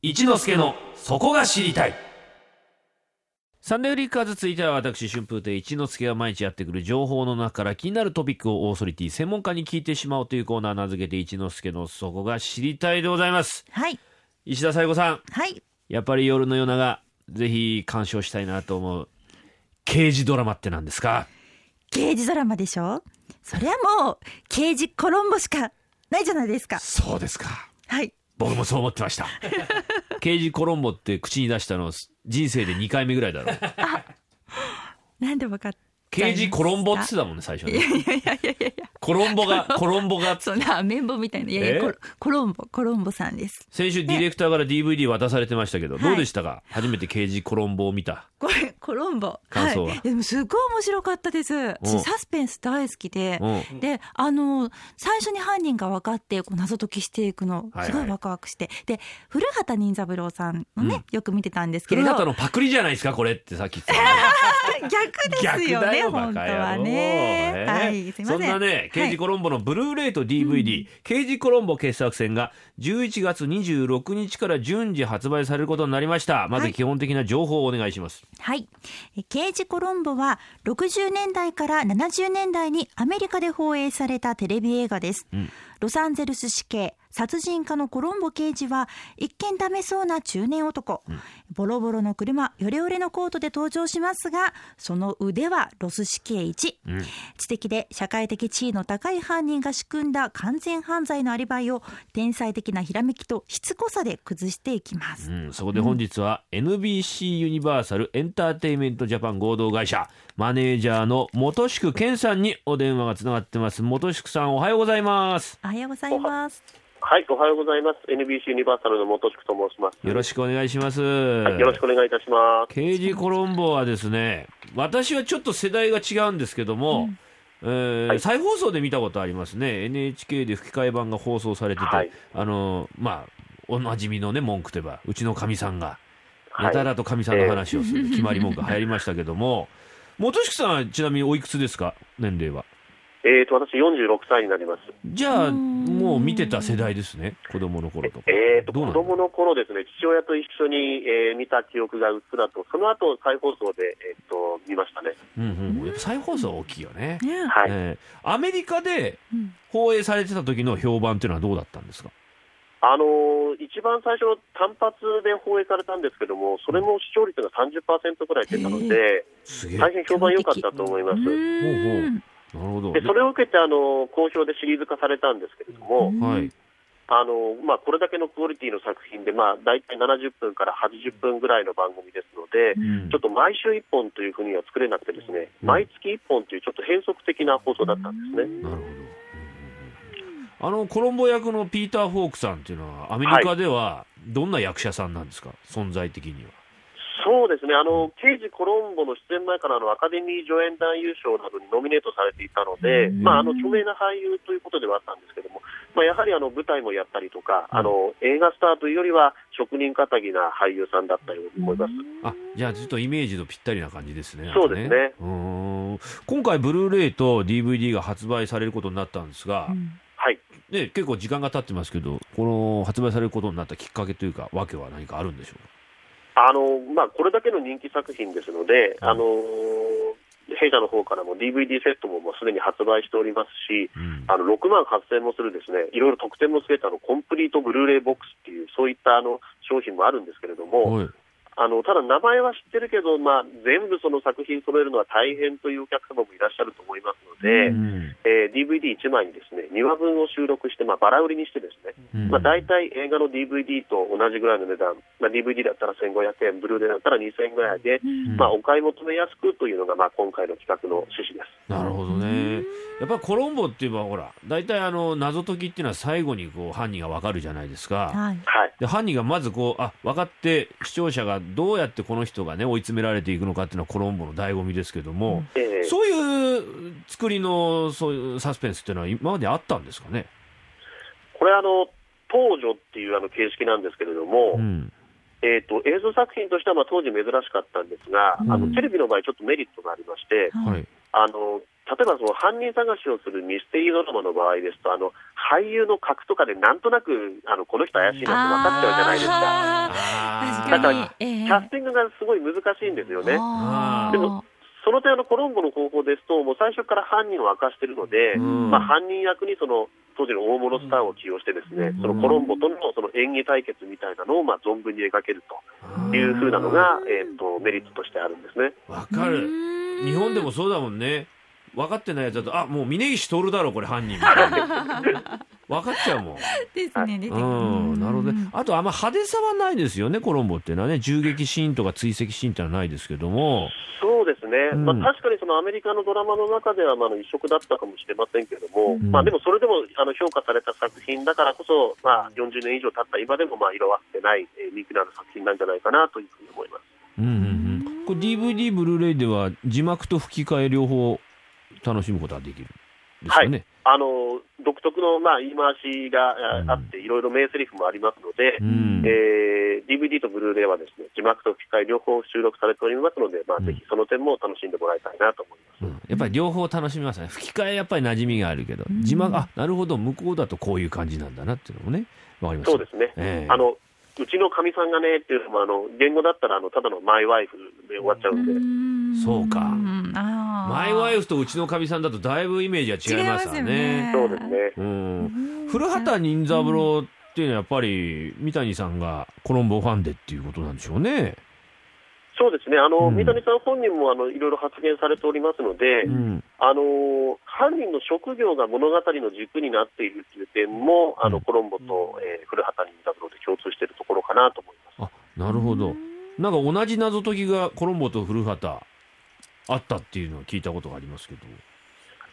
一之助のそこが知りたいサンデーフリッカーズ続いては私春風亭一之輔が毎日やってくる情報の中から気になるトピックをオーソリティ専門家に聞いてしまおうというコーナー名付けて一之輔のそこが知りたいでございますはい。石田紗友子さんはい。やっぱり夜の夜長ぜひ鑑賞したいなと思う刑事ドラマって何ですか？刑事ドラマでしょ？そりゃもう、刑事コロンボしかないじゃないですか。そうですかはい。僕もそう思ってました。刑事コロンボって口に出したの人生で2回目ぐらいだろう。なんでわかっ刑事コロンボってたもんね最初ね。いやいやいやいやいや。コロンボがコロンボ。がそんな綿棒みたいな。いやいえやコロ、コロンボ、コロンボさんです。先週ディレクターから DVD 渡されてましたけど、はい。どうでしたか？初めて刑事コロンボを見た。これ、コロンボ。感想は？い。でもすっごい面白かったです。私サスペンス大好きで。う。んで、あの、最初に犯人が分かって、こう謎解きしていくのはい、すごいワクワクして。で、古畑任三郎さんのね、よく見てたんですけれど。古畑のパクリじゃないですかこれってさっき言ってた。の 逆ですよね、本当はね。えーはい、すいません。そんなね、刑事コロンボのブルーレイと DVD、刑事コロンボ傑作選が11月26日から順次発売されることになりました。まずはい基本的な情報をお願いします。はい。え刑事コロンボは60年代から70年代にアメリカで放映されたテレビ映画です。んロサンゼルス市警殺人課のコロンボ刑事は一見ダメそうな中年男、ボロボロの車ヨレヨレのコートで登場しますがその腕はロス死刑一、ん。知的で社会的地位の高い犯人が仕組んだ完全犯罪のアリバイを天才的なひらめきとしつこさで崩していきます、うん、そこで本日は NBC ユニバーサルエンターテインメントジャパン合同会社マネージャーの本宿健さんにお電話がつながってます。本宿さんおはようございます。おはようございますはい、おはようございます。NBC ユニバーサルの元宿と申します。よろしくお願いします、はい、よろしくお願いいたします。刑事コロンボはですね私はちょっと世代が違うんですけども、えーはい。再放送で見たことありますね。NHK で吹き替え版が放送されてて、はい。あのまあおなじみのね文句といえばうちのかみさんがはい。やたらとかみさんの話をする決まり文句が流行りましたけども、元宿さんはちなみにおいくつですか？年齢はえーと、私46歳になります。じゃあうん。もう見てた世代ですね。子供の頃とか。えーと、子供の頃ですね、父親と一緒に、えー見た記憶がうっすらと、その後再放送で、えーと、見ましたね。うんうん、やっぱ再放送は大きいよね、ね。はい。えーアメリカでうん。放映されてた時の評判っていうのはどうだったんですか？あのー一番最初、単発で放映されたんですけども、それも視聴率が30%ぐらい出たので、大変評判良かったと思います。うーんなるほど。で、それを受けて、あのー好評でシリーズ化されたんですけれども、はい。あのまあ、これだけのクオリティの作品で、まあ、大体70分から80分ぐらいの番組ですので、うん。ちょっと毎週1本というふうには作れなくて、ですね、うん。毎月1本というちょっと変則的な放送だったんですね。なるほど。あのコロンボ役のピーター・フォークさんっていうのはアメリカではどんな役者さんなんですか？存在的にはそうですね、あの刑事コロンボの出演前からあのアカデミー助演男優賞などにノミネートされていたので、うん。まあ、あの著名な俳優ということではあったんですけども、まあ、やはりあの舞台もやったりとか、うん。あの映画スターというよりは職人かたぎな俳優さんだったように思います。あじゃあちょっとイメージとぴったりな感じですねそうですね。うーん。今回ブルーレイと DVD が発売されることになったんですが、うん。はい。ね、結構時間が経ってますけどこの発売されることになったきっかけというか訳は何かあるんでしょうか？あのまあ、これだけの人気作品ですので、うん。あの弊社の方からも DVD セットももうすでに発売しておりますし、うん。あの6万8000もするですねいろいろ特典もつけたあのコンプリートブルーレイボックスっていうそういったあの商品もあるんですけれども、はいあのただ名前は知ってるけど、まあ、全部その作品揃えるのは大変というお客様もいらっしゃると思いますので、うんえー DVD1 枚にですね2話分を収録して、まあ、バラ売りにしてですね、うんまあ、大体映画の DVD と同じぐらいの値段、まあ、DVD だったら1500円、ブルーレイだったら2000円ぐらいで、うんまあ、お買い求めやすくというのが、まあ、今回の企画の趣旨です。なるほどね。やっぱりコロンボって言えばほら大体あの謎解きっていうのは最後にこう犯人がわかるじゃないですか。はいはいで犯人がまずこうあ分かって視聴者がどうやってこの人がね追い詰められていくのかっていうのはコロンボの醍醐味ですけども、えーそういう作りのそういうサスペンスっていうのは今まであったんですかね？これあの東女っていうあの形式なんですけれども、うん。えー、と映像作品としてはまあ当時珍しかったんですが、うんあのテレビの場合、ちょっとメリットがありまして、はいはい。あの例えばその犯人探しをするミステリードラマの場合ですと、あの俳優の格とかでなんとなくあのこの人怪しいなって分かっちゃうじゃないですか。だからキャスティングがすごい難しいんですよね。でもその点あのコロンボの方法ですと、もう最初から犯人を明かしているので、うん。まあ、犯人役にその当時の大物スターを起用して、ですね、うん。そのコロンボとのその演技対決みたいなのをまあ存分に描けるというふうなのが、えー、とメリットとしてあるんですね。わかる。日本でもそうだもんね分かってないやつだとあもう峯岸徹だろこれ犯人みたいな。分かっちゃうもん。ですね、出てくる。うんなるほどね。あとあんま派手さはないですよねコロンボっていうのはね。銃撃シーンとか追跡シーンってのはないですけども。そうですね、うん。まあ、確かにそのアメリカのドラマの中ではまああの一色だったかもしれませんけれども、うん。まあ、でもそれでもあの評価された作品だからこそ、まあ、40年以上経った今でもまあ色あせてない、えー人気のある作品なんじゃないかなというふうに思います。うんうんうん。これ DVD ブルーレイでは字幕と吹き替え両方楽しむことができるんですかね、あの独特のまあ言い回しがあうん。あって、いろいろ名台詞もありますので、うん。えー DVD とブルーレイはですね字幕と吹き替え両方収録されておりますので、まあ、うん。ぜひその点も楽しんでもらいたいなと思います。うん。やっぱり両方楽しみますね。吹き替えやっぱり馴染みがあるけど字幕あなるほど向こうだとこういう感じなんだなっていうのもねわかりまそうですね、ええ。あのうちのかみさんがねっていうのもあの言語だったらあのただのマイワイフで終わっちゃうんで、んそうか。ん。あーマイワイフとうちのかみさんだとだいぶイメージは違いますからね。そうですね。うん。古畑任三郎っていうのはやっぱり三谷さんがコロンボファンでっていうことなんでしょうね。そうですね、あの、うん。三谷さん本人もあのいろいろ発言されておりますので、うん。あの犯人の職業が物語の軸になっているという点も、あうん。のコロンボと、えー古畑任三郎で共通しているところかなと思います。あなるほど。なんか同じ謎解きがコロンボと古畑あったっていうのは聞いたことがありますけど。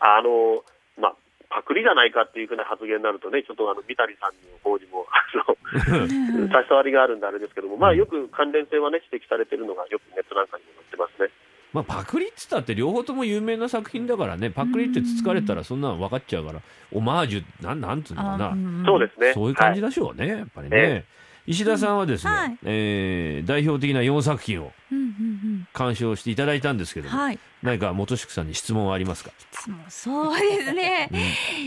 あのまあ、パクリじゃないかっていうふうな発言になるとね、ちょっとあの三谷さんの方にもあの差し障りがあるんであれですけども、まあ、よく関連性はね、指摘されているのが、よくネットなんかにも載ってますね。まあパクリっつったって両方とも有名な作品だからねパクリってつつかれたらそんなの分かっちゃうからオマージュなんなんつうのかな。そうですね。そういう感じはでしょうね、やっぱりね。え石田さんはですね、はいえー代表的な4作品をうん鑑賞していただいたんですけども、はい。何か元宿さんに質問はありますか、もうそうですね。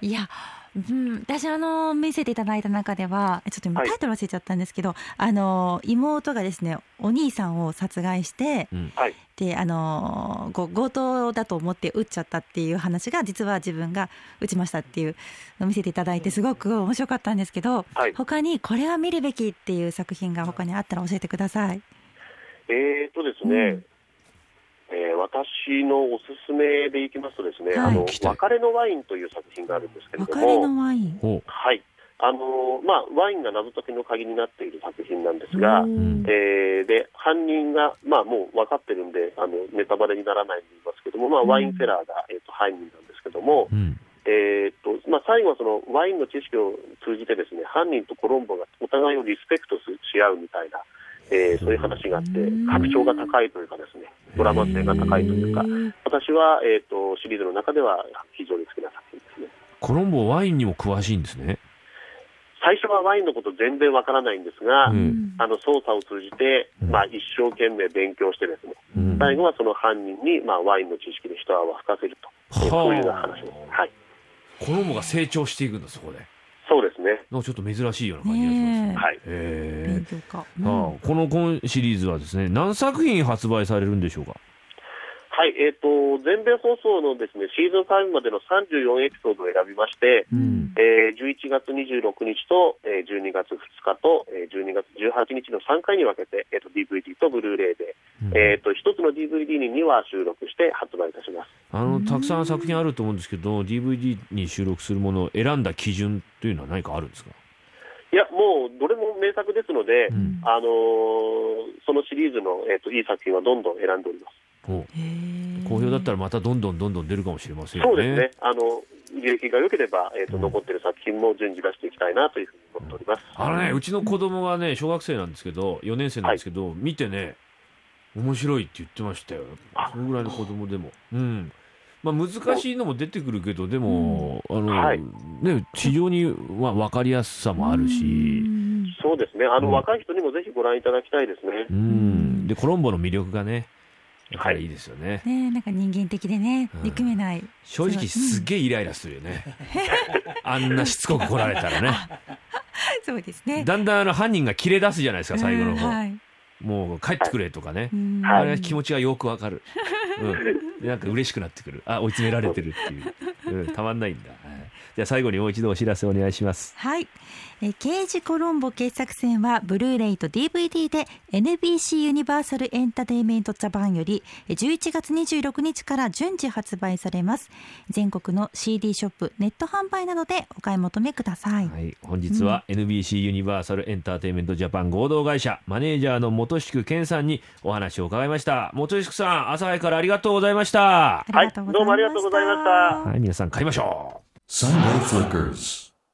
いやうん、私あの見せていただいた中ではちょっと今はい。タイトル忘れちゃったんですけど、あの妹がですねお兄さんを殺害してうん。はい。であのご強盗だと思って撃っちゃったっていう話が実は自分が撃ちましたっていうのを見せていただいてすごく面白かったんですけど、はい。他にこれは見るべきっていう作品が他にあったら教えてください。えーとですね、うん。えー私のおすすめでいきますとですね、はい。あの別れのワインという作品があるんですけれど別れも、のワイン。ほはい。あのまあ、ワインが謎解きの鍵になっている作品なんですが、うん。えーで犯人が、まあ、もう分かってるんであのネタバレにならないんで言いますけども、まあ、うん。ワインセラーが、えー、と犯人なんですけども、ううん。えーとまあ、最後はそのワインの知識を通じてですね犯人とコロンボがお互いをリスペクトし合うみたいな、えーそういう話があってうん。格調が高いというかですねドラマ性が高いというか私は、えー、とシリーズの中では非常に好きな作品ですね。コロンボワインにも詳しいんですね。最初はワインのこと全然わからないんですが、うん。あの捜査を通じて、うん。まあ、一生懸命勉強してですねうん。最後はその犯人に、まあ、ワインの知識で一泡吹かせると、えーそういう話です、はい、コロンボが成長していくんだそこで。ねなんかちょっと珍しいような感じがしますね。はいへ勉強家。えはあこの今シリーズはですね何作品発売されるんでしょうか？はい、えっ、と、全米放送のですね、シーズン5までの34エピソードを選びまして、うんえー11月26日と、えー12月2日と、えー12月18日の3回に分けて、えー、と DVD とブルーレイで、えー、と1つの DVD に2話収録して発売いたします。あのたくさん作品あると思うんですけど DVD に収録するものを選んだ基準というのは何かあるんですか？いや、もうどれも名作ですので、うんあのーそのシリーズの、えー、といい作品はどんどん選んでおります。好評だったらまたどんどんどんどん出るかもしれませんよね。そうですね、あの履歴が良ければ、えーとうん残っている作品も順次出していきたいなというふうに思っております。あのね、うちの子供がね、小学生なんですけど、4年生なんですけど、見てね、面白いって言ってましたよ。あそのぐらいの子供でも。うん。まあ難しいのも出てくるけど、でも、あの、はいね、非常に、まあ、分かりやすさもあるし、そうですね、あの、うん若い人にもぜひご覧いただきたいですね。うん。で、コロンボの魅力がね、やっぱりいいですよね。ねなんか人間的でね、うん憎めない。正直すっげえイライラするよね。あんなしつこく来られたらね。そうですね。だんだんあの犯人が切れ出すじゃないですか、最後の方。うんはいもう帰ってくれとかねう。んあれは気持ちがよくわかる。うん。でなんか嬉しくなってくる。あ、追い詰められてるっていう。うん、たまんないんだ。はいじゃあ最後にもう一度お知らせお願いします。はい。えー刑事コロンボ傑作選はブルーレイと DVD で NBC ユニバーサルエンターテインメントジャパンよりえー11月26日から順次発売されます。全国の CD ショップ、ネット販売などでお買い求めください。はい、本日は NBC ユニバーサルエンターテインメントジャパン合同会社マネージャーの本宿健さんにお話を伺いました。本宿さん、朝早くからありがとうございました。ありがとうございましたはいどうもありがとうございましたはい、皆さん買いましょう。Sunday Flickers.